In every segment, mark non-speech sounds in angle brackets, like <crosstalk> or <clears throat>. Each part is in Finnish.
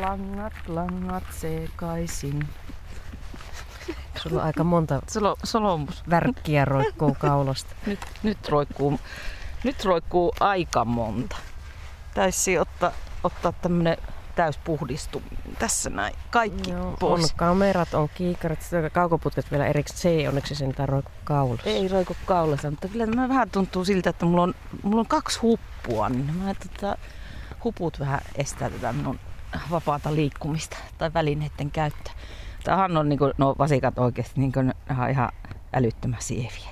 Langat, langat sekaisin. Sulla on aika monta Sulo, solomus. värkkiä roikkuu kaulasta. <laughs> Nyt, nyt, roikkuu, nyt roikkuu aika monta. Täysi ottaa, ottaa tämmönen täyspuhdistu tässä näin. Kaikki Joo, on pois. kamerat, on kiikarit, sitten kaukoputket vielä erikseen. Se ei onneksi sentään roikku kaulassa. Ei roiku kaulassa, mutta kyllä tämä vähän tuntuu siltä, että mulla on, mulla on kaksi huppua, niin mä tota, huput vähän estää tätä minun vapaata liikkumista tai välineiden käyttöä. Tämähän on niin kuin, no vasikat oikeasti niin kuin, on ihan älyttömän sieviä.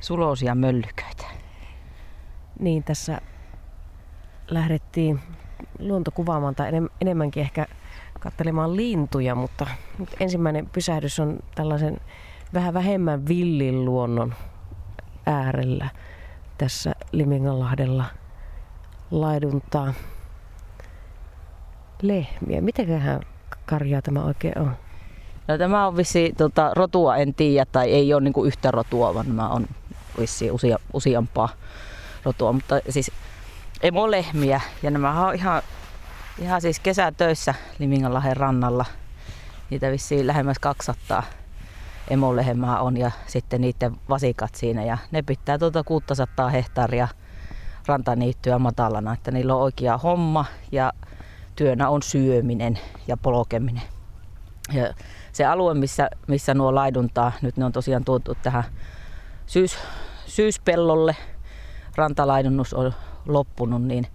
Suloisia möllyköitä. Niin, tässä lähdettiin luontokuvaamaan tai enem- enemmänkin ehkä katselemaan lintuja, mutta nyt ensimmäinen pysähdys on tällaisen vähän vähemmän villin luonnon äärellä tässä Liminganlahdella laiduntaa lehmiä. Mitäköhän karjaa tämä oikein on? No, tämä on vissi, tota, rotua en tiedä tai ei ole niinku yhtä rotua, vaan nämä on vissi usia, useampaa rotua, mutta siis emolehmiä ja nämä on ihan, ihan siis kesätöissä Liminganlahden rannalla. Niitä vissiin lähemmäs 200 emolehmää on ja sitten niiden vasikat siinä ja ne pitää tuota 600 hehtaaria rantaniittyä matalana, että niillä on oikea homma ja työnä on syöminen ja polkeminen. Ja se alue, missä, missä nuo laiduntaa, nyt ne on tosiaan tuotu tähän syys, syyspellolle, rantalaidunnus on loppunut, niin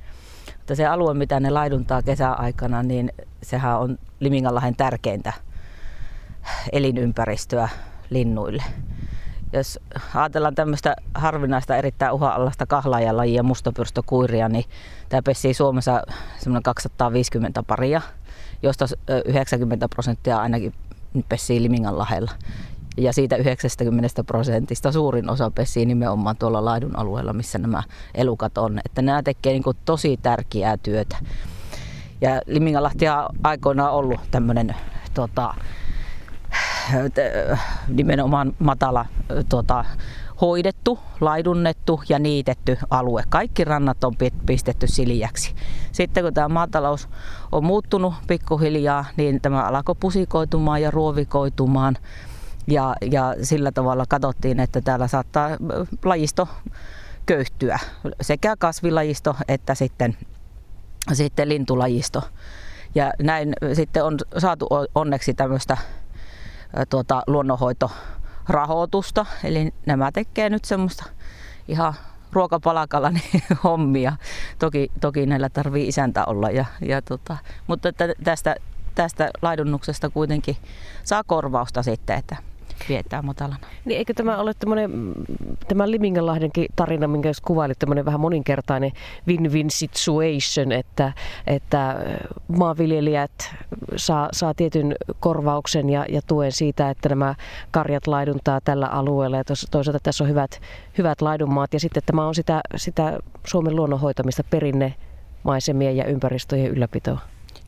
että se alue, mitä ne laiduntaa kesäaikana, niin sehän on Liminganlahen tärkeintä elinympäristöä linnuille. Jos ajatellaan tämmöistä harvinaista erittäin uhanalaista kahlaajalajia, mustapyrstökuiria, niin tämä pessii Suomessa semmoinen 250 paria, josta 90 prosenttia ainakin pessii Liminganlahella. Ja siitä 90 prosentista suurin osa pessii nimenomaan tuolla laidun alueella, missä nämä elukat on. Että nämä tekee niin tosi tärkeää työtä. Ja Liminganlahti on aikoinaan ollut tämmöinen tota, nimenomaan matala tota, hoidettu, laidunnettu ja niitetty alue. Kaikki rannat on pistetty siljäksi. Sitten kun tämä maatalous on muuttunut pikkuhiljaa, niin tämä alkoi pusikoitumaan ja ruovikoitumaan. Ja, ja sillä tavalla katsottiin, että täällä saattaa lajisto köyhtyä, sekä kasvilajisto että sitten, sitten lintulajisto. Ja näin sitten on saatu onneksi tämmöistä tuota, luonnonhoitorahoitusta. Eli nämä tekee nyt semmoista ihan ruokapalakalla <laughs> hommia. Toki, toki näillä tarvii isäntä olla. Ja, ja tota, mutta tästä, tästä laidunnuksesta kuitenkin saa korvausta sitten, että pidetään matalana. Niin eikö tämä ole tämmöinen, tämä Liminganlahdenkin tarina, minkä jos kuvailit, tämmöinen vähän moninkertainen win-win situation, että, että maanviljelijät saa, saa tietyn korvauksen ja, ja tuen siitä, että nämä karjat laiduntaa tällä alueella ja toisaalta tässä on hyvät, hyvät laidunmaat ja sitten tämä on sitä, sitä Suomen luonnon hoitamista perinne maisemien ja ympäristöjen ylläpitoa.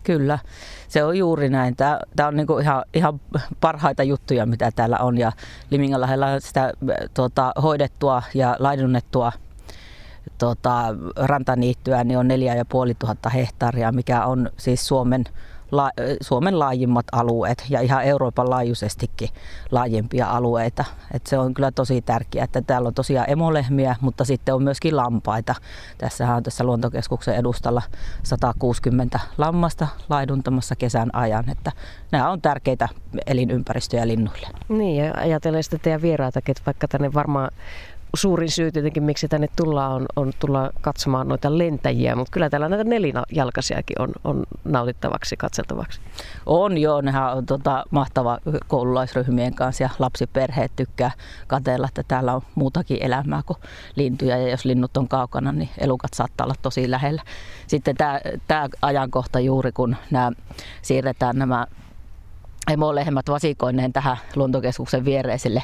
Kyllä, se on juuri näin. Tämä, on niinku ihan, ihan parhaita juttuja, mitä täällä on. Ja Liminganlahdella on sitä tuota, hoidettua ja laidunnettua tuota, rantaniittyä niin on 4500 hehtaaria, mikä on siis Suomen la, Suomen laajimmat alueet ja ihan Euroopan laajuisestikin laajimpia alueita. Et se on kyllä tosi tärkeää, että täällä on tosiaan emolehmiä, mutta sitten on myöskin lampaita. Tässähän on tässä luontokeskuksen edustalla 160 lammasta laiduntamassa kesän ajan, että nämä on tärkeitä elinympäristöjä linnuille. Niin ja ajatellen sitä teidän vieraitakin, että vaikka tänne varmaan suurin syy tietenkin, miksi tänne tullaan, on, on tulla katsomaan noita lentäjiä, mutta kyllä täällä näitä nelinjalkaisiakin on, on nautittavaksi, katseltavaksi. On joo, nehän on tota, mahtava koululaisryhmien kanssa ja lapsiperheet tykkää katella, että täällä on muutakin elämää kuin lintuja ja jos linnut on kaukana, niin elukat saattaa olla tosi lähellä. Sitten tämä ajankohta juuri, kun nämä siirretään nämä emolehmät vasikoineen tähän luontokeskuksen viereiselle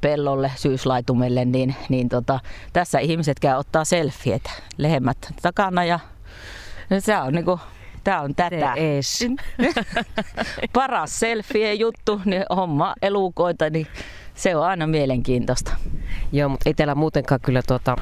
pellolle, syyslaitumelle, niin, niin tota, tässä ihmiset käy ottaa selfieitä lehmät takana ja se on niinku Tämä on tätä. Ees. <laughs> Paras selfie juttu, niin homma elukoita, niin se on aina mielenkiintoista. Joo, mutta ei täällä muutenkaan kyllä tuota...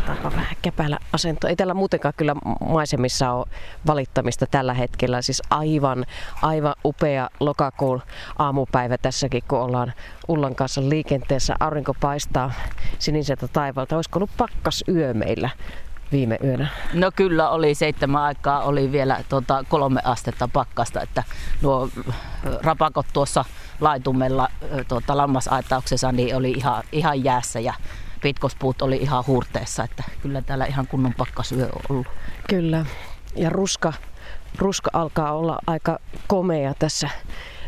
Vaihdetaan Onpa vähän käpälä asento. Ei täällä muutenkaan kyllä maisemissa ole valittamista tällä hetkellä. Siis aivan, aivan upea lokakuun aamupäivä tässäkin, kun ollaan Ullan kanssa liikenteessä. Aurinko paistaa siniseltä taivalta. Olisiko ollut pakkas yö meillä viime yönä? No kyllä oli seitsemän aikaa, oli vielä tota, kolme astetta pakkasta, että nuo rapakot tuossa laitumella tota, lammasaitauksessa niin oli ihan, ihan jäässä ja pitkospuut oli ihan huurteessa, että kyllä täällä ihan kunnon pakkasyö on ollut. Kyllä, ja ruska, ruska alkaa olla aika komea tässä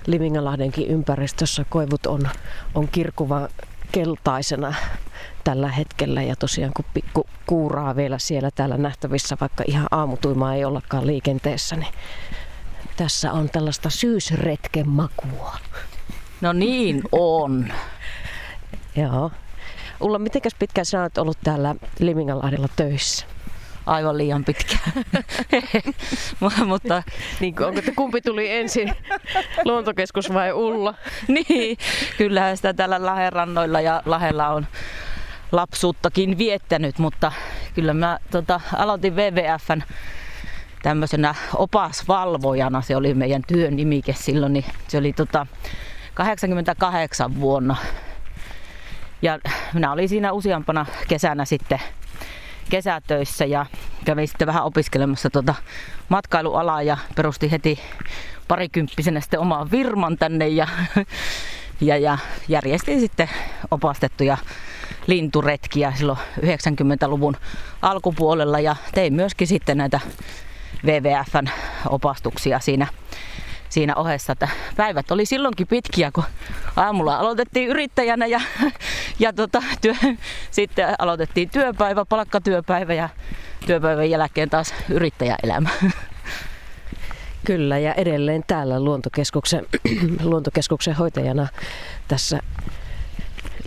Limingalahdenkin ympäristössä. Koivut on, on kirkuva keltaisena tällä hetkellä ja tosiaan kun pikku kuuraa vielä siellä täällä nähtävissä, vaikka ihan aamutuimaa ei ollakaan liikenteessä, niin tässä on tällaista syysretken makua. No niin on. Joo. Ulla, mitenkäs pitkään sinä olet ollut täällä Liminganlahdella töissä? Aivan liian pitkä. <laughs> Mutta niin, onko te, kumpi tuli ensin, luontokeskus vai Ulla? <laughs> niin, kyllähän sitä täällä Laherannoilla ja Lahella on lapsuuttakin viettänyt, mutta kyllä mä tota, aloitin WWFn tämmöisenä opasvalvojana, se oli meidän työn nimike silloin, niin se oli tota, 88 vuonna. Ja minä olin siinä useampana kesänä sitten kesätöissä ja kävin sitten vähän opiskelemassa tuota matkailualaa ja perusti heti parikymppisenä sitten omaan firman tänne ja, ja, ja järjestin sitten opastettuja linturetkiä silloin 90-luvun alkupuolella ja tein myöskin sitten näitä WWFn opastuksia siinä siinä ohessa, että päivät oli silloinkin pitkiä, kun aamulla aloitettiin yrittäjänä ja, ja tota, työ, sitten aloitettiin työpäivä, palkkatyöpäivä ja työpäivän jälkeen taas yrittäjäelämä. Kyllä, ja edelleen täällä luontokeskuksen, luontokeskuksen hoitajana tässä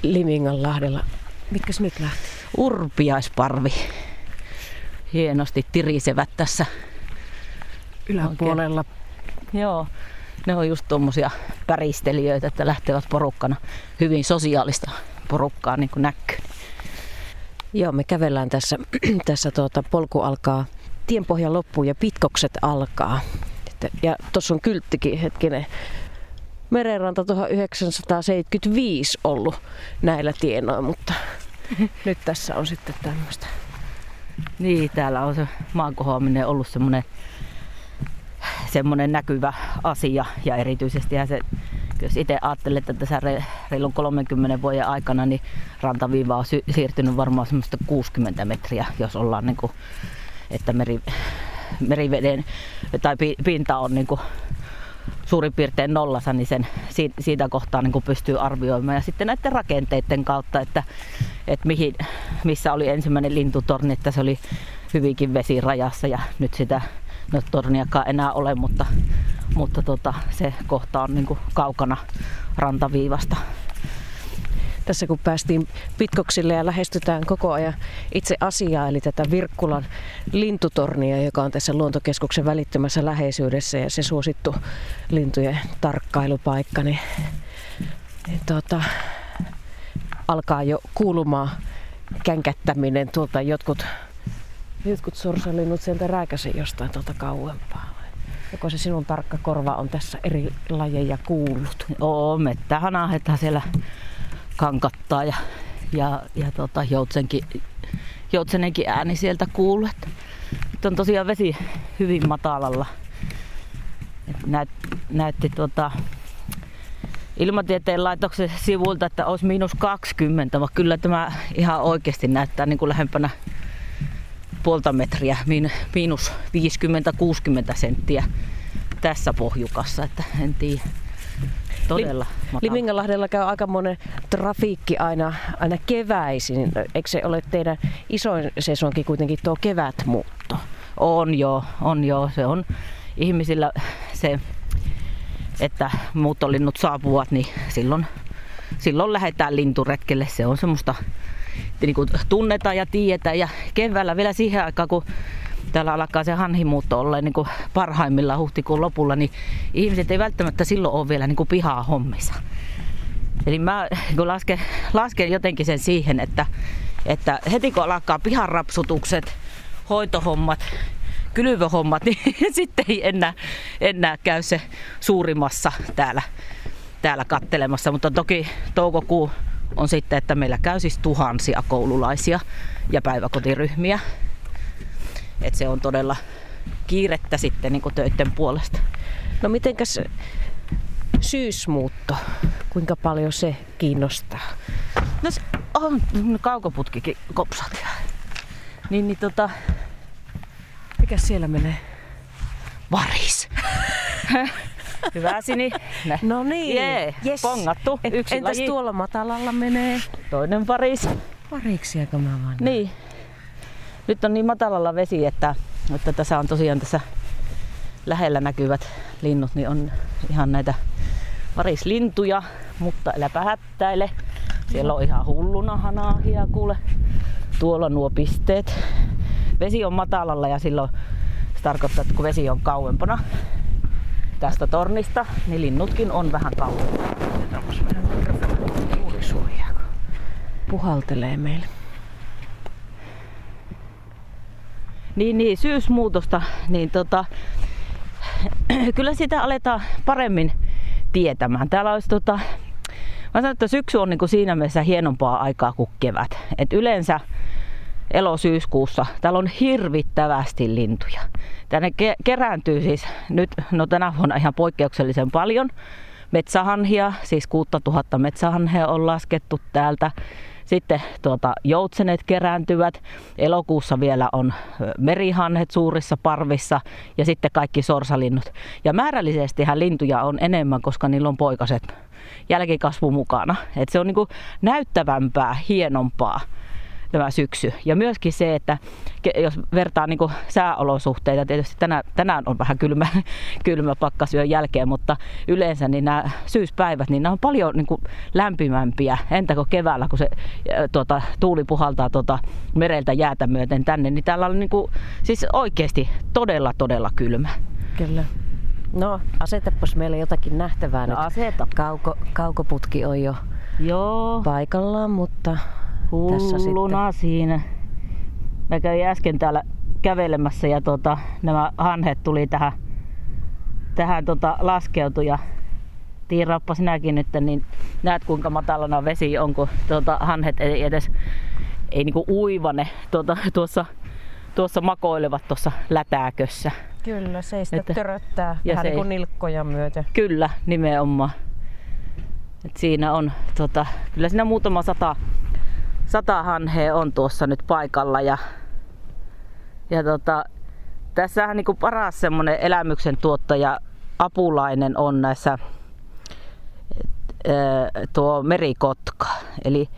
Liminganlahdella. Mitkäs nyt lähti? Urpiaisparvi. Hienosti tirisevät tässä yläpuolella. Oikein <laughs> Joo, ne on just tuommoisia päristelijöitä, että lähtevät porukkana hyvin sosiaalista porukkaa niin kuin näkyy. Joo, me kävellään tässä, <clears throat> tässä tuota, polku alkaa, tienpohja loppuu ja pitkokset alkaa. Ja tuossa on kylttikin hetkinen. Merenranta 1975 ollut näillä tienoilla, mutta <laughs> nyt tässä on sitten tämmöistä. Niin, täällä on se maankohoaminen ollut semmoinen semmoinen näkyvä asia ja erityisesti se, jos itse ajattelee, että tässä reilun 30 vuoden aikana niin rantaviiva on siirtynyt varmaan semmoista 60 metriä, jos ollaan niin kuin, että meri, meriveden tai pinta on niin kuin suurin piirtein nollassa, niin sen, siitä kohtaa niin pystyy arvioimaan. Ja sitten näiden rakenteiden kautta, että, että mihin, missä oli ensimmäinen lintutorni, että se oli hyvinkin vesirajassa ja nyt sitä no torniakaan enää ole, mutta, mutta tota, se kohta on niin kuin kaukana rantaviivasta. Tässä kun päästiin Pitkoksille ja lähestytään koko ajan itse asiaa, eli tätä Virkkulan lintutornia, joka on tässä luontokeskuksen välittömässä läheisyydessä ja se suosittu lintujen tarkkailupaikka, niin, niin tuota, alkaa jo kuulumaan känkättäminen tuolta jotkut jotkut sorsalinnut sieltä rääkäsi jostain tuolta kauempaa. Joko se sinun tarkka korva on tässä eri lajeja kuullut? Oo, mettähanahethan siellä kankattaa ja, ja, ja tota, joutsenkin, joutsenenkin ääni sieltä kuuluu. Nyt on tosiaan vesi hyvin matalalla. näyt, näytti tota, ilmatieteen laitoksen sivulta, että olisi miinus 20, vaan kyllä tämä ihan oikeasti näyttää niin kuin lähempänä puolta metriä, miinus 50-60 senttiä tässä pohjukassa, että en tiedä. Todella Liminganlahdella käy aika monen trafiikki aina, aina keväisin. Eikö se ole teidän isoin sesonki kuitenkin tuo kevätmuutto? On joo, on joo. Se on ihmisillä se, että muuttolinnut saapuvat, niin silloin, silloin lähdetään linturetkelle. Se on semmoista niin kuin tunnetaan ja tiedetään. Ja keväällä vielä siihen aikaan, kun täällä alkaa se hanhimuutto olla niin kuin parhaimmillaan huhtikuun lopulla, niin ihmiset ei välttämättä silloin ole vielä niin kuin pihaa hommissa. Eli mä kun lasken, lasken jotenkin sen siihen, että, Että heti kun alkaa piharapsutukset, hoitohommat, kylvöhommat, niin <laughs> sitten ei enää, enää käy se suurimassa täällä, täällä kattelemassa. Mutta toki toukokuu on sitten, että meillä käy siis tuhansia koululaisia ja päiväkotiryhmiä. Et se on todella kiirettä sitten niin töiden puolesta. No mitenkäs syysmuutto, kuinka paljon se kiinnostaa? No se on kaukoputkikin kopsat. Niin, niin tota... Mikä siellä menee? Varis. <laughs> Hyvä Sini. No niin. Jee, yes. pongattu. Yksi Entäs laji. tuolla matalalla menee? Toinen varis. Variksiako mä vaan? Niin. Nyt on niin matalalla vesi, että, että tässä on tosiaan tässä lähellä näkyvät linnut, niin on ihan näitä varislintuja, mutta äläpä hättäile. Siellä on ihan hulluna hanaahia, kuule. Tuolla nuo pisteet. Vesi on matalalla ja silloin se tarkoittaa, että kun vesi on kauempana tästä tornista, niin linnutkin on vähän kauempana. Puhaltelee meille. Niin, niin, syysmuutosta, niin tota, <clears throat> kyllä sitä aletaan paremmin tietämään. Täällä olisi tota, mä sanon, että syksy on niin kuin siinä mielessä hienompaa aikaa kuin kevät. Et yleensä elosyyskuussa täällä on hirvittävästi lintuja. Tänne ke- kerääntyy siis nyt, no tänä vuonna ihan poikkeuksellisen paljon metsähanhia, siis 6000 metsähanhea on laskettu täältä. Sitten tuota, joutsenet kerääntyvät. Elokuussa vielä on merihanhet suurissa parvissa ja sitten kaikki sorsalinnut. Ja määrällisesti lintuja on enemmän, koska niillä on poikaset jälkikasvu mukana. Et se on niinku näyttävämpää, hienompaa tämä syksy. Ja myöskin se, että jos vertaa niin sääolosuhteita, tietysti tänään, tänään on vähän kylmä, <laughs> kylmä pakkasyön jälkeen, mutta yleensä niin nämä syyspäivät, niin nämä on paljon niin kuin lämpimämpiä. Entä kun keväällä, kun se tuota, tuuli puhaltaa tuota, mereltä jäätä myöten tänne, niin täällä on niin kuin, siis oikeasti todella, todella kylmä. Kyllä. No, asetapas meille jotakin nähtävää no, nyt. Aseta. Kauko, kaukoputki on jo Joo. paikallaan, mutta Hulluna siinä. Mä kävin äsken täällä kävelemässä ja tota, nämä hanhet tuli tähän, tähän tota, laskeutu ja tiiraappa sinäkin nyt, niin näet kuinka matalana vesi on, kun tuota, hanhet ei edes ei niinku uivane tuota, tuossa, tuossa makoilevat tuossa lätääkössä. Kyllä, se sitten töröttää ja vähän se, niin kuin nilkkoja myöten. Kyllä, nimenomaan. Et siinä on, tota, kyllä siinä muutama sata sata hanhea on tuossa nyt paikalla ja, ja tota, tässähän niin paras semmonen elämyksen tuottaja apulainen on näissä tuo merikotka. Eli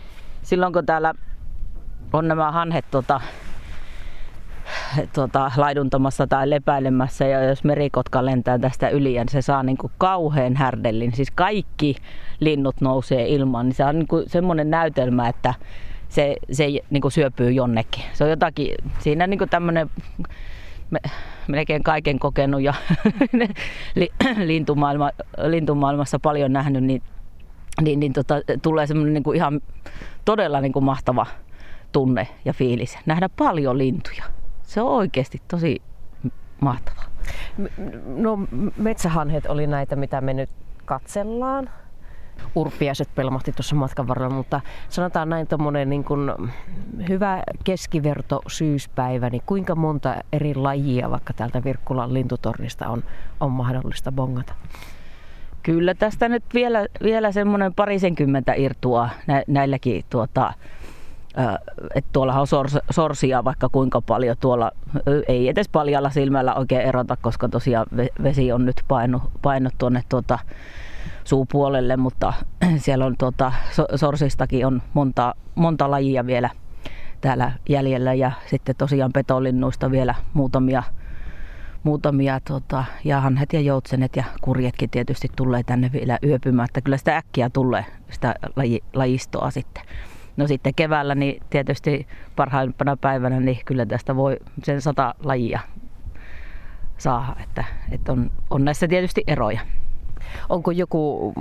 silloin kun täällä on nämä hanhet tuota, tuota, laiduntamassa tai lepäilemässä ja jos merikotka lentää tästä yli ja se saa niin kuin kauhean härdellin, siis kaikki linnut nousee ilmaan, niin se on niin kuin semmoinen näytelmä, että se, se niin kuin syöpyy jonnekin. Se on jotakin, siinä niin kuin tämmöinen me, melkein kaiken kokenut ja <laughs> lintumaailma, lintumaailmassa paljon nähnyt, niin, niin, niin tota, tulee semmoinen niin kuin ihan todella niin kuin mahtava tunne ja fiilis. Nähdä paljon lintuja. Se on oikeasti tosi mahtavaa. No metsähanhet oli näitä, mitä me nyt katsellaan urpiaiset pelmahti tuossa matkan varrella, mutta sanotaan näin tuommoinen niin hyvä keskiverto syyspäivä, niin kuinka monta eri lajia vaikka täältä Virkkulan lintutornista on, on mahdollista bongata? Kyllä tästä nyt vielä, vielä semmoinen parisenkymmentä irtua nä, näilläkin tuota, että tuolla on sors, sorsia vaikka kuinka paljon tuolla, ei edes paljalla silmällä oikein erota, koska tosiaan vesi on nyt painut, painut tuonne tuota, suupuolelle, mutta <clears throat> siellä on tuota, sorsistakin on monta, monta lajia vielä täällä jäljellä ja sitten tosiaan petolinnuista vielä muutamia, muutamia tota, ja hanhet ja joutsenet ja kurjetkin tietysti tulee tänne vielä yöpymään, että kyllä sitä äkkiä tulee sitä laji, lajistoa sitten. No sitten keväällä niin tietysti parhaimpana päivänä niin kyllä tästä voi sen sata lajia saada, että, että on, on näissä tietysti eroja. Onko joku,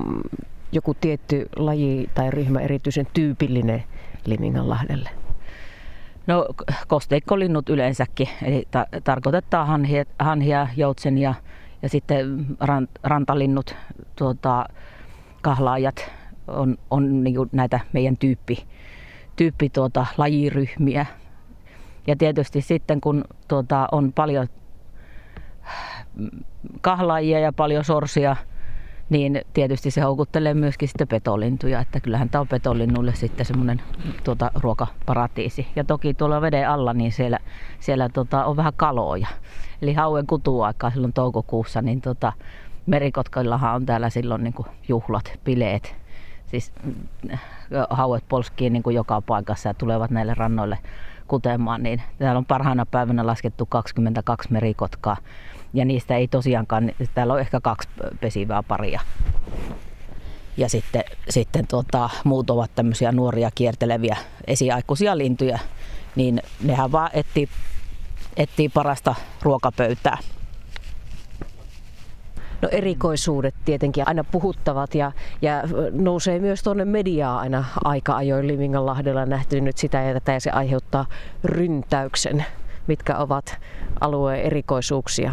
joku tietty laji tai ryhmä erityisen tyypillinen Liminganlahdelle? No kosteikkolinnut yleensäkin, eli ta- tarkoitetaan hanhia, hanhia joutsenia ja sitten rant, rantalinnut, tuota, kahlaajat on, on niin näitä meidän tyyppi, tyyppi tuota, lajiryhmiä. Ja tietysti sitten kun tuota, on paljon kahlaajia ja paljon sorsia, niin tietysti se houkuttelee myöskin sitten petolintuja, että kyllähän tämä on petolinnulle sitten semmoinen tuota, ruokaparatiisi. Ja toki tuolla veden alla, niin siellä, siellä tuota, on vähän kaloja. Eli hauen kutuaikaa silloin toukokuussa, niin tuota, merikotkillahan on täällä silloin niin kuin juhlat, bileet. Siis äh, hauet polskii niin kuin joka paikassa ja tulevat näille rannoille kutemaan, niin täällä on parhaana päivänä laskettu 22 merikotkaa ja niistä ei tosiaankaan, täällä on ehkä kaksi pesivää paria. Ja sitten, sitten tuota, muut ovat tämmöisiä nuoria kierteleviä esiaikuisia lintuja, niin nehän vaan etsii, etsii parasta ruokapöytää. No erikoisuudet tietenkin aina puhuttavat ja, ja nousee myös tuonne mediaa aina aika ajoin Liminganlahdella nähty nyt sitä ja tätä ja se aiheuttaa ryntäyksen, mitkä ovat alueen erikoisuuksia.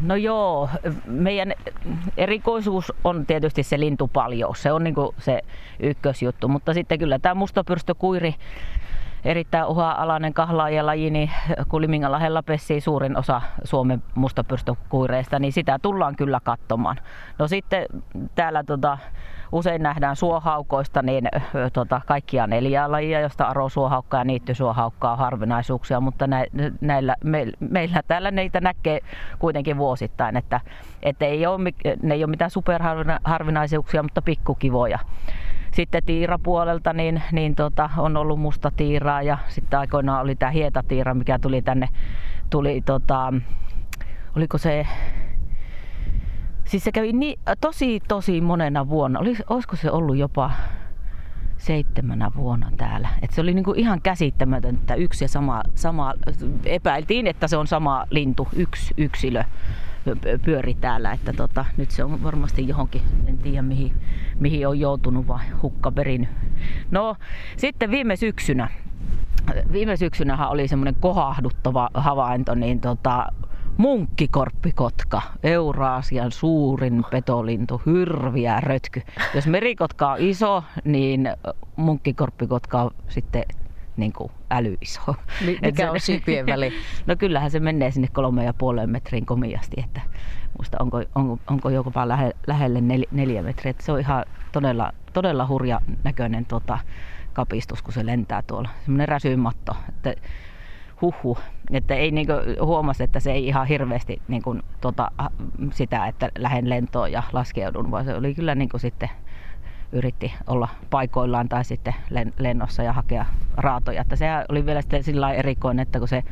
No joo, meidän erikoisuus on tietysti se lintupaljous. Se on niin se ykkösjuttu, mutta sitten kyllä tämä mustapyrstökuiri erittäin uha-alainen kahlaajalaji, niin kun Liminganlahdella pessii suurin osa Suomen mustapyrstökuireista, niin sitä tullaan kyllä katsomaan. No sitten täällä tota, usein nähdään suohaukoista niin tota, kaikkia neljää lajia, josta arosuohaukka ja niittysuohaukka on harvinaisuuksia, mutta nä, näillä, me, meillä täällä neitä näkee kuitenkin vuosittain, että, että ei ole, ne ei ole mitään superharvinaisuuksia, mutta pikkukivoja. Sitten tiirapuolelta niin, niin tota, on ollut musta tiiraa ja sitten aikoinaan oli tämä hietatiira, mikä tuli tänne, tuli tota, oliko se Siis se kävi niin, tosi, tosi monena vuonna. Olis, olisiko se ollut jopa seitsemänä vuonna täällä. Et se oli niinku ihan käsittämätöntä. Yksi ja sama, sama, epäiltiin, että se on sama lintu, yksi yksilö pyöri täällä. Että tota, nyt se on varmasti johonkin, tiedä mihin, mihin on joutunut vai hukkaperin. No sitten viime syksynä, viime syksynähän oli semmoinen kohahduttava havainto, niin tota, munkkikorppikotka, Euraasian suurin petolintu, hirviä rötky. Jos merikotka on iso, niin munkkikorppikotka on sitten niin kuin älyiso. Mikä on sipien väli? <laughs> No kyllähän se menee sinne kolme ja puoleen metriin komiasti, että muista onko, onko, onko jopa lähe, lähelle nel, neljä metriä. Että se on ihan todella, todella hurja näköinen tota, kapistus, kun se lentää tuolla. Semmoinen räsymatto. Että huhu, että ei niinku huomasi, että se ei ihan hirveästi niinku, tota, sitä, että lähden lentoon ja laskeudun, vaan se oli kyllä niinku sitten yritti olla paikoillaan tai sitten lennossa ja hakea raatoja. Että se oli vielä sitten sillä erikoinen, että kun se,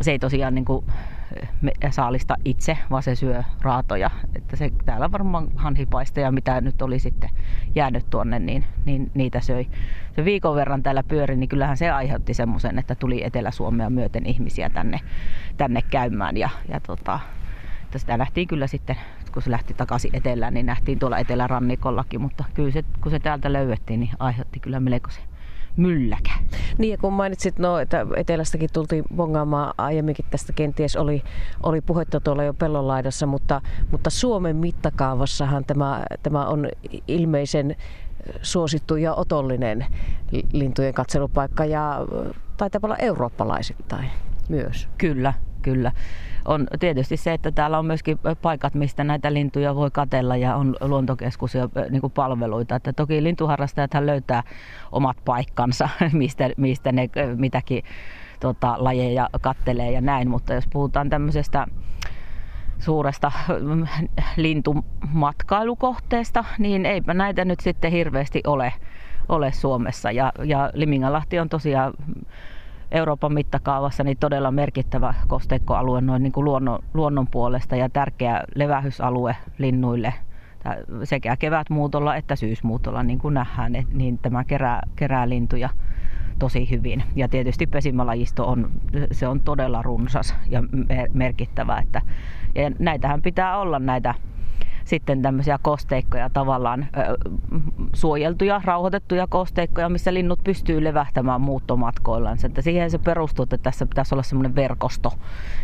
se ei tosiaan niin kuin saalista itse, vaan se syö raatoja. Että se täällä varmaan hanhipaisteja, mitä nyt oli sitten jäänyt tuonne, niin, niin niitä söi. Se viikon verran täällä pyöri, niin kyllähän se aiheutti semmoisen, että tuli Etelä-Suomea myöten ihmisiä tänne, tänne käymään. Ja, ja tota, että sitä nähtiin kyllä sitten, kun se lähti takaisin etelään, niin nähtiin tuolla etelärannikollakin, mutta kyllä se, kun se täältä löydettiin, niin aiheutti kyllä melkoisen mylläkä. Niin ja kun mainitsit, no, että etelästäkin tultiin bongaamaan aiemminkin tästä kenties oli, oli puhetta tuolla jo pellonlaidassa, mutta, mutta Suomen mittakaavassahan tämä, tämä on ilmeisen suosittu ja otollinen lintujen katselupaikka ja taitaa olla eurooppalaisittain myös. Kyllä, kyllä on tietysti se, että täällä on myöskin paikat, mistä näitä lintuja voi katella ja on luontokeskus ja niin palveluita. Että toki lintuharrastajat löytää omat paikkansa, <laughs> mistä, mistä ne mitäkin tota, lajeja kattelee ja näin, mutta jos puhutaan tämmöisestä suuresta lintumatkailukohteesta, niin eipä näitä nyt sitten hirveästi ole, ole Suomessa. Ja, ja Limingalahti on tosiaan Euroopan mittakaavassa niin todella merkittävä kosteikkoalue noin niin kuin luonnon, luonnon puolesta ja tärkeä levähysalue linnuille sekä kevätmuutolla että syysmuutolla, niin kuin nähdään, niin tämä kerää, kerää lintuja tosi hyvin. Ja tietysti pesimälajisto on, se on todella runsas ja merkittävä. Että, ja näitähän pitää olla näitä sitten tämmöisiä kosteikkoja tavallaan ö, suojeltuja, rauhoitettuja kosteikkoja, missä linnut pystyy levähtämään muuttomatkoillaan. Että siihen se perustuu, että tässä pitäisi olla semmoinen verkosto,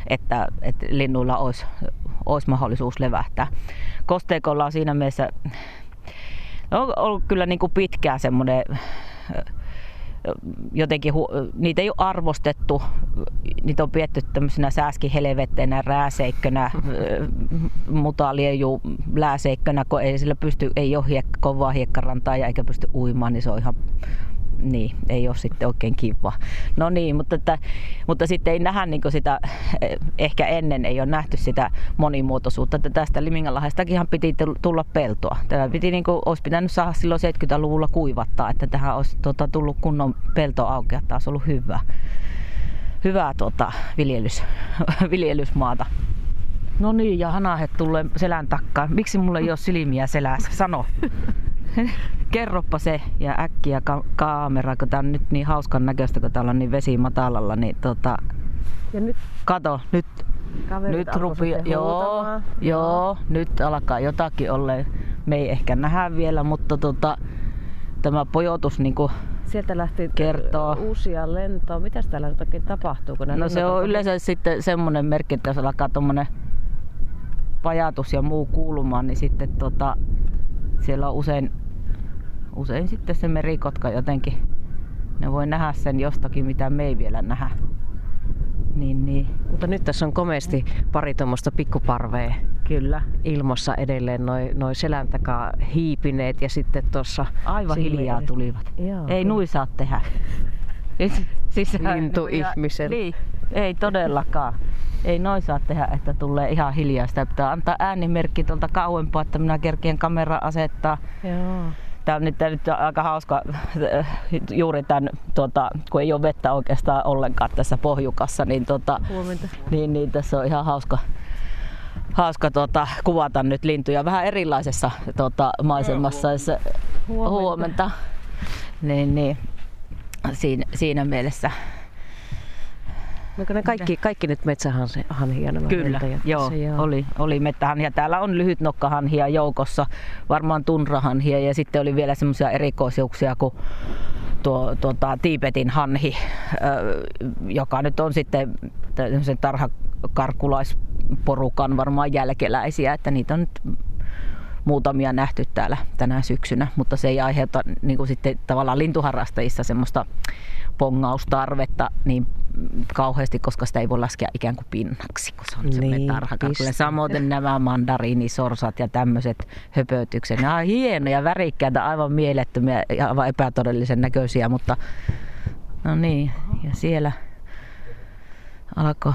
että, että linnuilla olisi, olisi mahdollisuus levähtää. Kosteikolla on siinä mielessä on ollut kyllä niin kuin pitkään semmoinen jotenkin, niitä ei ole arvostettu, niitä on pietty tämmöisenä sääskihelvetteinä, rääseikkönä, <laughs> mutalieju lääseikkönä, kun ei sillä pysty, ei ole hiek- kovaa hiekkarantaa ja eikä pysty uimaan, niin se on ihan niin, ei ole sitten oikein kiva. No niin, mutta, että, mutta sitten ei nähdä niin sitä, ehkä ennen ei ole nähty sitä monimuotoisuutta, että tästä Liminganlahdestakin piti tulla peltoa. Tämä piti, niin kuin, olisi pitänyt saada silloin 70-luvulla kuivattaa, että tähän olisi tota, tullut kunnon pelto auki, että olisi ollut hyvä, hyvää tota, viljelys, <laughs> viljelysmaata. No niin, ja hanahet tulee selän takkaa. Miksi mulla ei ole silmiä selässä? Sano. <laughs> kerroppa se ja äkkiä ka- kamera, kun tää on nyt niin hauskan näköistä, kun täällä on niin vesi matalalla, niin tota, ja nyt, kato, nyt, nyt rupi, joo, joo, nyt alkaa jotakin olla. Me ei ehkä nähdä vielä, mutta tota, tämä pojotus niin kuin Sieltä lähti kertoo. uusia lentoja. Mitä täällä nyt oikein tapahtuu? Kun no se on yleensä sitten semmoinen merkki, että jos alkaa tuommoinen pajatus ja muu kuulumaan, niin sitten tota, siellä on usein usein sitten se merikotka jotenkin, ne voi nähdä sen jostakin, mitä me ei vielä nähdä. Niin, niin. Mutta nyt tässä on komeasti pari tuommoista pikkuparvea. Kyllä. Ilmassa edelleen noin noi selän takaa hiipineet ja sitten tuossa... Aivan hiljaa tulivat. Joo, ei nui saa tehdä. <laughs> siis Lintu ihmisen. Niin, ei todellakaan. Ei noin saa tehdä, että tulee ihan hiljaa. Sitä pitää antaa äänimerkki tuolta kauempaa, että minä kerkien kamera asettaa. Joo tämä on nyt, nyt aika hauska juuri tämän, tuota, kun ei ole vettä oikeastaan ollenkaan tässä pohjukassa, niin, tuota, niin, niin tässä on ihan hauska, hauska tuota, kuvata nyt lintuja vähän erilaisessa tuota, maisemassa. Huomenta. huomenta. Niin, niin, siinä, siinä mielessä Onko ne kaikki, kaikki nyt metsähanhia nämä Kyllä, joo, joo, oli, oli mettähanhia. Täällä on lyhyt nokkahanhia joukossa, varmaan tunrahanhia ja sitten oli vielä semmoisia erikoisuuksia kuin tuo, tuota, Tiipetin hanhi, joka nyt on sitten tarhakarkulaisporukan varmaan jälkeläisiä, että niitä on nyt muutamia nähty täällä tänä syksynä, mutta se ei aiheuta niin kuin sitten tavallaan lintuharrastajissa semmoista pongaustarvetta niin kauheasti, koska sitä ei voi laskea ikään kuin pinnaksi, kun se on niin, tarhakarkulle. Samoin nämä mandariinisorsat ja tämmöiset höpötykset. Nämä on hienoja, värikkäitä, aivan mielettömiä ja aivan epätodellisen näköisiä, mutta no niin, ja siellä alkoi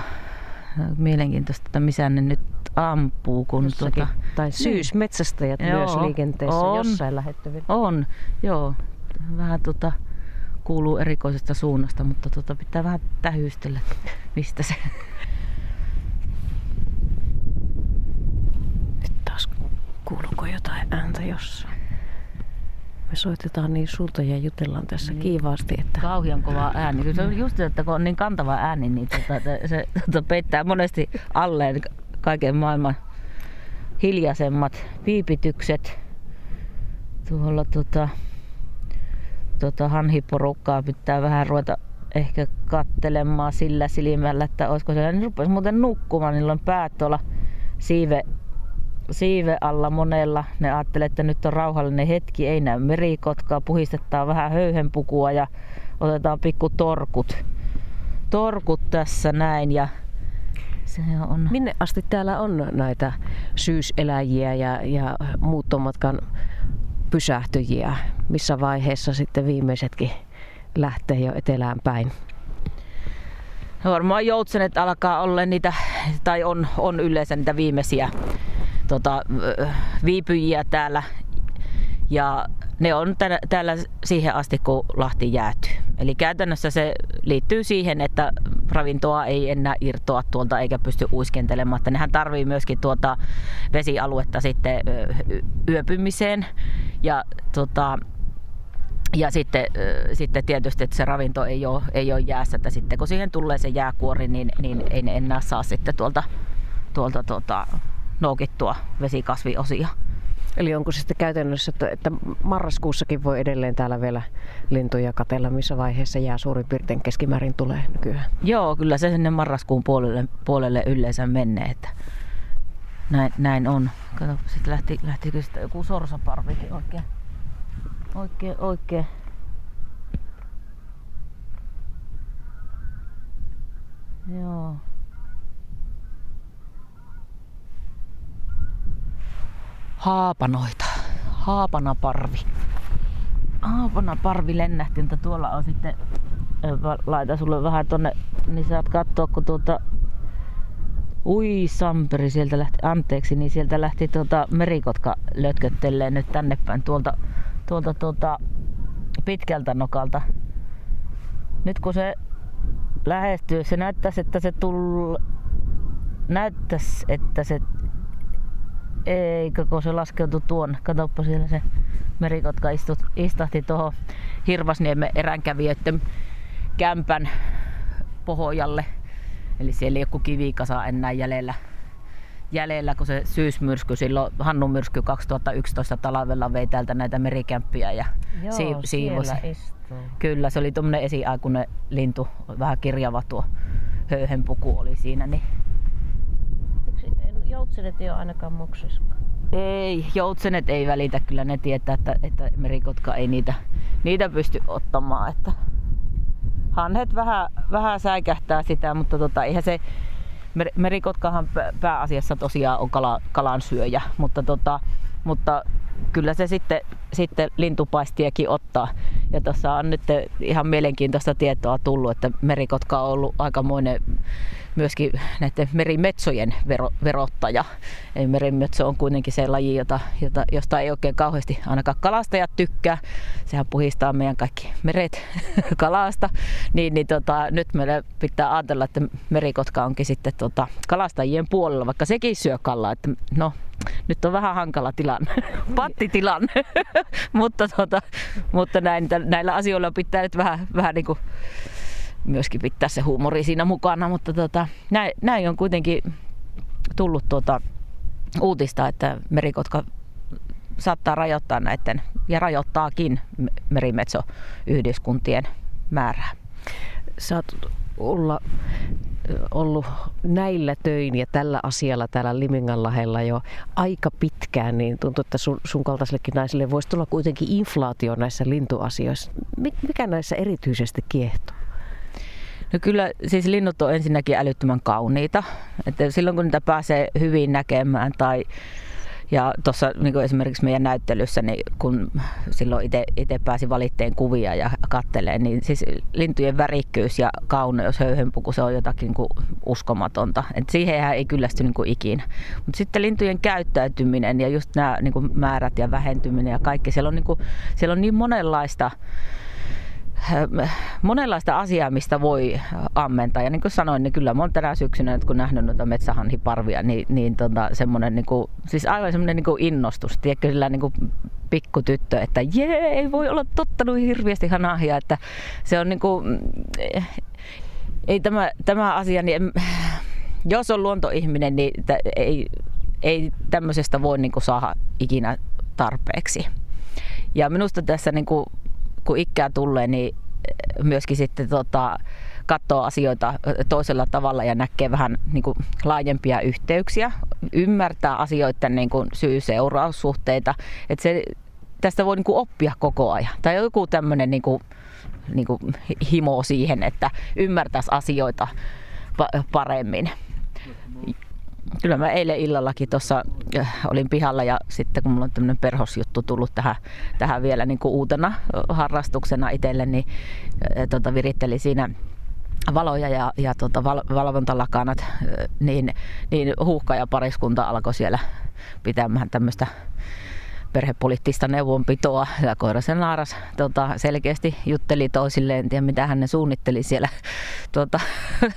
mielenkiintoista, että missä ne nyt ampuu. Kun tuota, tai niin. syysmetsästäjät niin. myös liikenteessä on, jossain lähettyvillä. On, joo. Vähän tota, kuuluu erikoisesta suunnasta, mutta tota, pitää vähän tähystellä, mistä se... Nyt taas kuuluuko jotain ääntä jossain? Me soitetaan niin sulta ja jutellaan tässä niin. kiivaasti. Että... Kauhian kova ääni. Se on just, että kun on niin kantava ääni, niin tota, se tota, peittää monesti alleen kaiken maailman hiljaisemmat piipitykset. Tuolla tota, tota hanhiporukkaa pitää vähän ruveta ehkä kattelemaan sillä silmällä, että olisiko se, niin rupesi muuten nukkumaan, niillä on päät tuolla siive, siive alla monella. Ne ajattelee, että nyt on rauhallinen hetki, ei näy merikotkaa, puhistetaan vähän höyhenpukua ja otetaan pikku torkut. Torkut tässä näin ja se on. Minne asti täällä on näitä syyseläjiä ja, ja muuttomatkan pysähtyjiä? Missä vaiheessa sitten viimeisetkin lähtee jo etelään päin? No varmaan joutsenet alkaa olla niitä, tai on, on yleensä niitä viimeisiä tota, viipyjiä täällä. Ja ne on täällä siihen asti, kun Lahti jäätyy. Eli käytännössä se liittyy siihen, että ravintoa ei enää irtoa tuolta eikä pysty uiskentelemaan. Nehän tarvii myöskin tuota vesialuetta sitten yöpymiseen. Ja tota, ja sitten, sitten tietysti, että se ravinto ei ole, ei ole jäässä, että sitten kun siihen tulee se jääkuori, niin, niin ei ne enää saa sitten tuolta, tuolta tuota, noukittua vesikasviosia. Eli onko se sitten käytännössä, että, että marraskuussakin voi edelleen täällä vielä lintuja katella, missä vaiheessa jää suurin piirtein keskimäärin tulee nykyään? Joo, kyllä se sinne marraskuun puolelle, puolelle yleensä menee, että näin, näin on. Kato, sitten lähti, lähtikö sitten joku sorsaparvikin oikein, oikein, oikein. Joo. haapanoita. Haapanaparvi. Haapanaparvi lennähti, mutta tuolla on sitten, laita sulle vähän tonne, niin saat katsoa, kun tuota Ui Samperi sieltä lähti, anteeksi, niin sieltä lähti tuota merikotka lötköttelee nyt tänne päin tuolta, tuolta tuota pitkältä nokalta. Nyt kun se lähestyy, se näyttäisi, että se tull... näyttäisi, että se eikö kun se laskeutui tuonne. Katoppa siellä se merikotka istut, istahti tuohon Hirvasniemen eränkävijöiden kämpän pohjalle. Eli siellä ei joku kivikasa enää jäljellä, jäljellä, kun se syysmyrsky silloin, Hannun myrsky 2011 talvella vei täältä näitä merikämppiä ja Joo, si- siivosi. Kyllä, se oli tuommoinen esiaikuinen lintu, vähän kirjava tuo höyhenpuku oli siinä, niin joutsenet ei ole ainakaan muksiskaan. Ei, joutsenet ei välitä, kyllä ne tietää, että, että merikotka ei niitä, niitä pysty ottamaan. Että hanhet vähän, vähän säikähtää sitä, mutta tota, eihän se, mer, merikotkahan pääasiassa tosiaan on kala, kalan syöjä, mutta, tota, mutta kyllä se sitten, sitten lintupaistiakin ottaa. Ja tuossa on nyt ihan mielenkiintoista tietoa tullut, että merikotka on ollut aikamoinen myöskin näiden merimetsojen vero, verottaja. Eli merimetso on kuitenkin se laji, jota, jota, josta ei oikein kauheasti ainakaan kalastajat tykkää. Sehän puhistaa meidän kaikki meret <laughs> kalasta. Niin, niin tota, nyt meillä pitää ajatella, että merikotka onkin sitten tota, kalastajien puolella, vaikka sekin syö kalaa. Että, no, nyt on vähän hankala tilanne, <laughs> pattitilanne, <laughs> mutta, tota, mutta näin, näillä asioilla pitää nyt vähän, vähän niin kuin myöskin pitää se huumori siinä mukana, mutta tota, näin, näin on kuitenkin tullut tuota uutista, että merikotka saattaa rajoittaa näiden ja rajoittaakin merimetsoyhdyskuntien määrää. Oot olla ollut näillä töin ja tällä asialla täällä Liminganlahella jo aika pitkään, niin tuntuu, että sun, sun kaltaisellekin naisille voisi tulla kuitenkin inflaatio näissä lintuasioissa. Mikä näissä erityisesti kiehtoo? No kyllä siis linnut on ensinnäkin älyttömän kauniita. Että silloin kun niitä pääsee hyvin näkemään tai ja tuossa niin esimerkiksi meidän näyttelyssä, niin kun silloin itse pääsi valitteen kuvia ja kattelee, niin siis lintujen värikkyys ja kauneus, höyhenpuku, se on jotakin niin uskomatonta. Et siihen ei kyllästy niin ikinä. Mutta sitten lintujen käyttäytyminen ja just nämä niin määrät ja vähentyminen ja kaikki, siellä on niin, kuin, siellä on niin monenlaista monenlaista asiaa, mistä voi ammentaa. Ja niin kuin sanoin, niin kyllä mä oon tänä syksynä, kun nähnyt noita metsähanhiparvia, niin, niin tota, semmoinen, niin kuin, siis aivan semmoinen niin innostus. Tiedätkö, sillä niin kuin pikkutyttö, että jee, ei voi olla tottanut hirveästi hanahia, että se on niin kuin, ei tämä, tämä asia, niin <sniffs> jos on luontoihminen, niin ei, ei tämmöisestä voi niin kuin saada ikinä tarpeeksi. Ja minusta tässä niin kuin kun ikää tulee, niin eh, myöskin sitten tota, katsoo asioita eh, toisella tavalla ja näkee vähän niin kuin, laajempia yhteyksiä, ymmärtää asioiden niin kuin, syy-seuraussuhteita. Että se, tästä voi niin kuin, oppia koko ajan. Tai joku tämmöinen niin kuin, niin kuin, himo siihen, että ymmärtäisi asioita paremmin kyllä mä eilen illallakin tuossa äh, olin pihalla ja sitten kun mulla on tämmöinen perhosjuttu tullut tähän, tähän vielä niin kuin uutena harrastuksena itselle, niin äh, tota, virittelin siinä valoja ja, ja tota, val, valvontalakanat, äh, niin, niin huuhka ja pariskunta alkoi siellä pitämään tämmöistä perhepoliittista neuvonpitoa. Ja Koirasen Naaras tota, selkeästi jutteli toisilleen, en tiedä mitä hän ne suunnitteli siellä tota,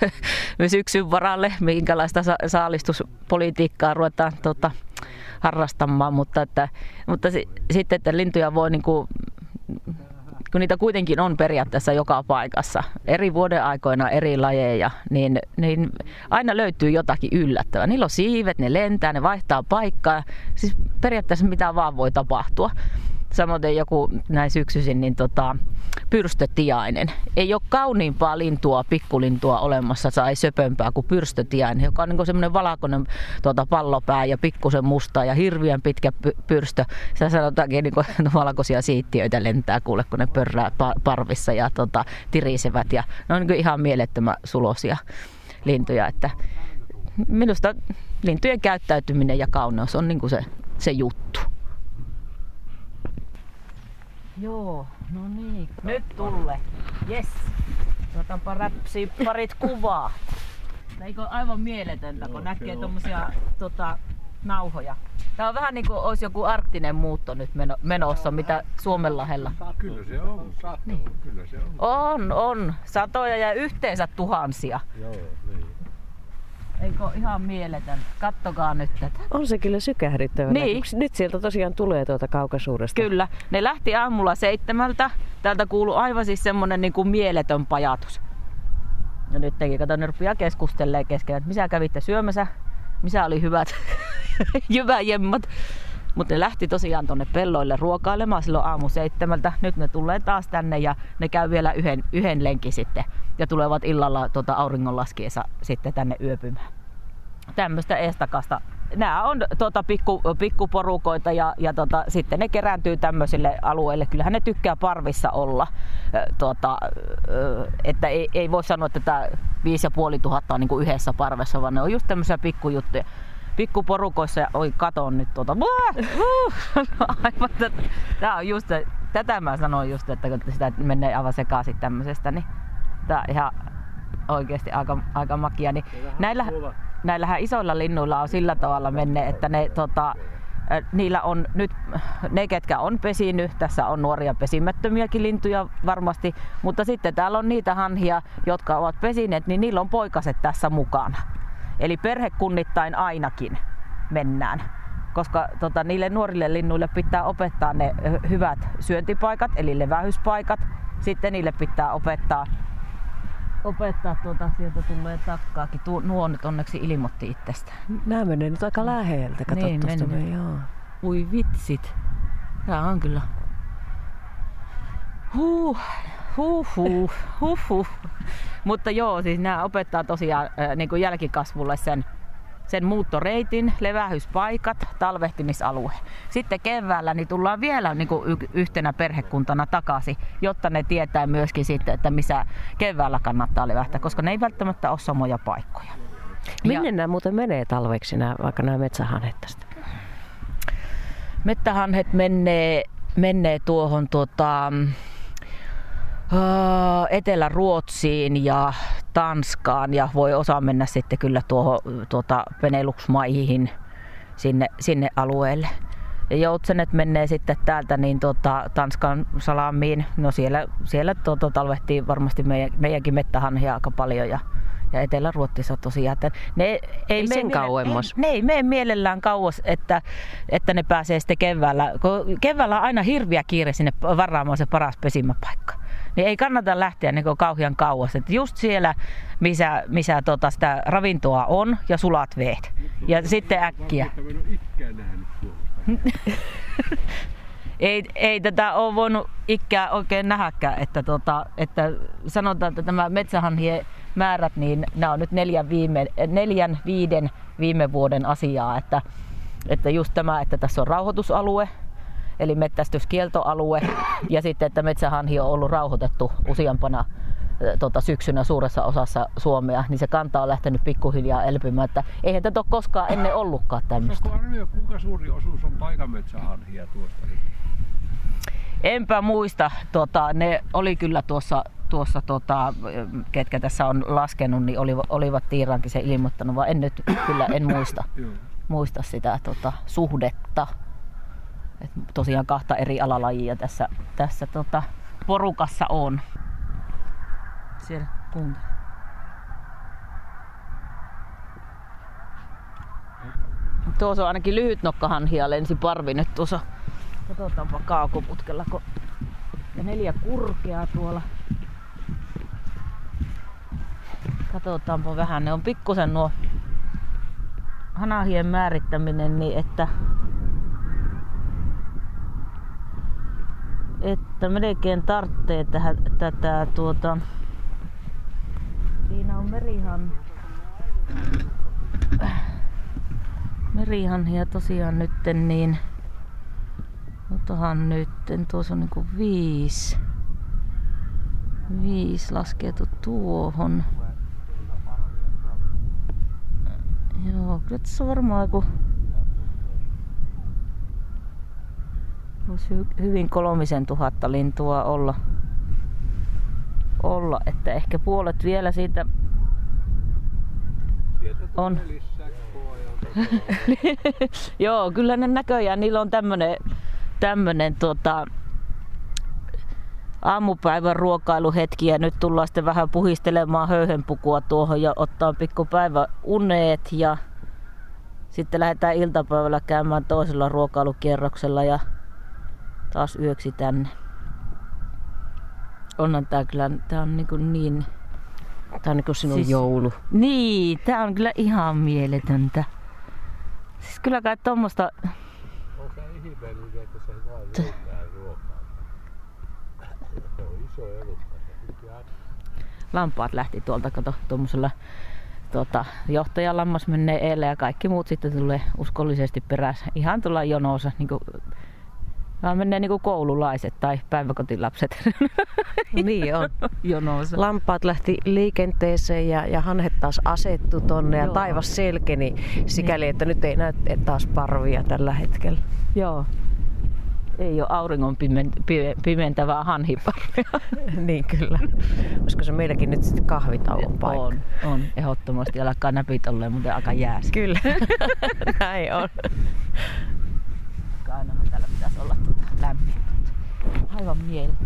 <laughs> syksyn varalle, minkälaista saalistuspolitiikkaa ruvetaan tota, harrastamaan, mutta, että, mutta si, sitten, että lintuja voi niinku, kun niitä kuitenkin on periaatteessa joka paikassa, eri vuoden aikoina eri lajeja, niin, niin aina löytyy jotakin yllättävää. Niillä on siivet, ne lentää, ne vaihtaa paikkaa. Siis periaatteessa mitä vaan voi tapahtua. Samoin joku näin syksyisin, niin tota, pyrstötiainen. Ei ole kauniimpaa lintua, pikkulintua olemassa tai söpömpää kuin pyrstötiainen, joka on niin semmoinen valakoinen tuota, pallopää ja pikkusen musta ja hirviän pitkä py- pyrstö. Sä sanotaankin <laughs> niin kuin, valkoisia siittiöitä lentää kuule, kun ne pörrää parvissa ja tota, tirisevät. Ja ne on niin ihan mielettömän sulosia lintuja. Että minusta lintujen käyttäytyminen ja kauneus on niin se, se juttu. Joo, no niin. Nyt tulle. Yes. Otapa räpsi parit kuvaa. Eikö aivan mieletöntä, kun näkee tuommoisia tota, nauhoja. Tämä on vähän niin kuin olisi joku arktinen muutto nyt menossa, mitä Suomenlahdella. Kyllä se on, sato. Niin. Kyllä se on. On, on. Satoja ja yhteensä tuhansia. Joo, niin. Eikö ihan mieletön? Kattokaa nyt tätä. On se kyllä sykähdyttävä. Niin. Nyt sieltä tosiaan tulee tuota kaukaisuudesta. Kyllä. Ne lähti aamulla seitsemältä. Täältä kuuluu aivan siis semmonen niin kuin mieletön pajatus. Ja nyt teki, kato, ne rupeaa keskustelee kesken, että missä kävitte syömässä, missä oli hyvät <laughs> jyväjemmat. Mutta ne lähti tosiaan tonne pelloille ruokailemaan silloin aamu seitsemältä. Nyt ne tulee taas tänne ja ne käy vielä yhden, yhden lenkin sitten. Ja tulevat illalla tuota auringonlaskiessa sitten tänne yöpymään. Tämmöistä estakasta. Nämä on tuota, pikku, pikkuporukoita ja, ja tota, sitten ne kerääntyy tämmöisille alueille. Kyllähän ne tykkää parvissa olla. Tuota, että ei, ei voi sanoa, että tämä 5500 on niin kuin yhdessä parvessa, vaan ne on just tämmöisiä pikkujuttuja pikkuporukoissa ja oi katon nyt tuota. <laughs> Aivan, tää on just, tätä mä sanoin just, että kun sitä menee aivan sekaisin tämmöisestä, niin tää on ihan oikeasti aika, aika makia. Niin näillä, näillähän isoilla linnuilla on sillä tavalla menne, että ne tota, niillä on nyt, ne ketkä on pesinyt, tässä on nuoria pesimättömiäkin lintuja varmasti, mutta sitten täällä on niitä hanhia, jotka ovat pesineet, niin niillä on poikaset tässä mukana. Eli perhekunnittain ainakin mennään koska tota, niille nuorille linnuille pitää opettaa ne hyvät syöntipaikat, eli levähyspaikat. Sitten niille pitää opettaa, opettaa tuota, sieltä tulee takkaakin. Tuo, nuo nyt onneksi ilmoitti itsestä. Nämä menee nyt aika läheltä, kato niin, menee. Joo. Ui vitsit. Tää on kyllä. Huh, huh, huh, huh, huh. Mutta joo, siis nämä opettaa tosiaan äh, niin kuin jälkikasvulle sen, sen muuttoreitin, levähyspaikat, talvehtimisalue. Sitten keväällä niin tullaan vielä niin kuin yhtenä perhekuntana takaisin, jotta ne tietää myöskin sitten, että missä keväällä kannattaa levähtää, koska ne ei välttämättä ole samoja paikkoja. Minne ja, nämä muuten menee talveksi, nämä, vaikka nämä metsähanhet tästä? Mettähanhet menee, menee tuohon tuota, Etelä-Ruotsiin ja Tanskaan ja voi osa mennä sitten kyllä tuohon tuota Benelux-maihin sinne, sinne alueelle. Ja joutsenet menee sitten täältä niin tuota, Tanskan salamiin. No siellä, siellä tuota, talvehtii varmasti meidän, meidänkin mettähanhia aika paljon ja, ja Etelä-Ruotsissa tosiaan. Että ne ei, ei sen kauemmas. Ne ei mene mielellään kauas, että, että ne pääsee sitten keväällä. Keväällä on aina hirviä kiire sinne varaamaan se paras pesimäpaikka niin ei kannata lähteä niin kauhean kauas. Et just siellä, missä, missä tota sitä ravintoa on ja sulat veet. Ja sitten äkkiä. ei, ei tätä ole voinut ikää oikein nähäkään, että, tota, että sanotaan, että tämä metsähanhien määrät, niin nämä on nyt neljän, viime, neljän viiden viime vuoden asiaa, että, että just tämä, että tässä on rauhoitusalue, eli mettästyskieltoalue, ja sitten, että metsähanhi on ollut rauhoitettu useampana tota, syksynä suuressa osassa Suomea, niin se kanta on lähtenyt pikkuhiljaa elpymään. Että eihän tätä ole koskaan ennen ollutkaan tämmöistä. Kuinka suuri osuus on taikametsähanhia tuosta? Enpä muista. Tota, ne oli kyllä tuossa, tuossa tota, ketkä tässä on laskenut, niin olivat, olivat Tiirankin se ilmoittanut, vaan en nyt kyllä en muista, muista sitä tota, suhdetta. Et tosiaan kahta eri alalajia tässä, tässä tota, porukassa on. Siellä kuuntele. Tuossa on ainakin lyhyt nokkahanhia lensi parvi nyt tuossa. Katsotaanpa kaukoputkella, kun Ja neljä kurkea tuolla. Katsotaanpa vähän. Ne on pikkusen nuo hanahien määrittäminen niin, että että melkein tarttee tähän, tätä tuota... Siinä on merihan... Merihanhia tosiaan nytten niin... Otahan nytten, tuossa on niinku viisi. Viisi laskeutu tuohon. Joo, kyllä tässä varmaan joku Voisi hyvin kolmisen tuhatta lintua olla, olla, että ehkä puolet vielä siitä on. <laughs> Joo, kyllä ne näköjään, niillä on tämmönen, tämmönen tota, aamupäivän ruokailuhetki ja nyt tullaan sitten vähän puhistelemaan höyhenpukua tuohon ja ottaa pikku päivä uneet ja sitten lähdetään iltapäivällä käymään toisella ruokailukierroksella ja taas yöksi tänne. Onhan tää kyllä, tää on niin, niin Tää on niin kuin sinun siis, joulu. Niin, tää on kyllä ihan mieletöntä. Siis kyllä kai tommosta... On se ihmeellinen, että se vaan löytää ruokaa. Se on iso elukka. Lampaat lähti tuolta, kato, tuommoisella tuota, johtajalammas menee eilen ja kaikki muut sitten tulee uskollisesti perässä. Ihan tuolla jonossa, niin kuin Vaan menee niin kuin koululaiset tai päiväkotilapset. niin on. Jonossa. Lampaat lähti liikenteeseen ja, ja hanhet taas asettu tonne Joo. ja taivas selkeni sikäli, niin. että nyt ei näy taas parvia tällä hetkellä. Joo. Ei ole auringon pimentävää hanhiparvia. <laughs> niin kyllä. Olisiko se meilläkin nyt sitten kahvitauon paikka? On, on. Ehdottomasti alkaa näpit olleen muuten aika jäässä. Kyllä. <laughs> Näin on ainahan täällä pitäisi olla tuota lämmin. Aivan mieltä.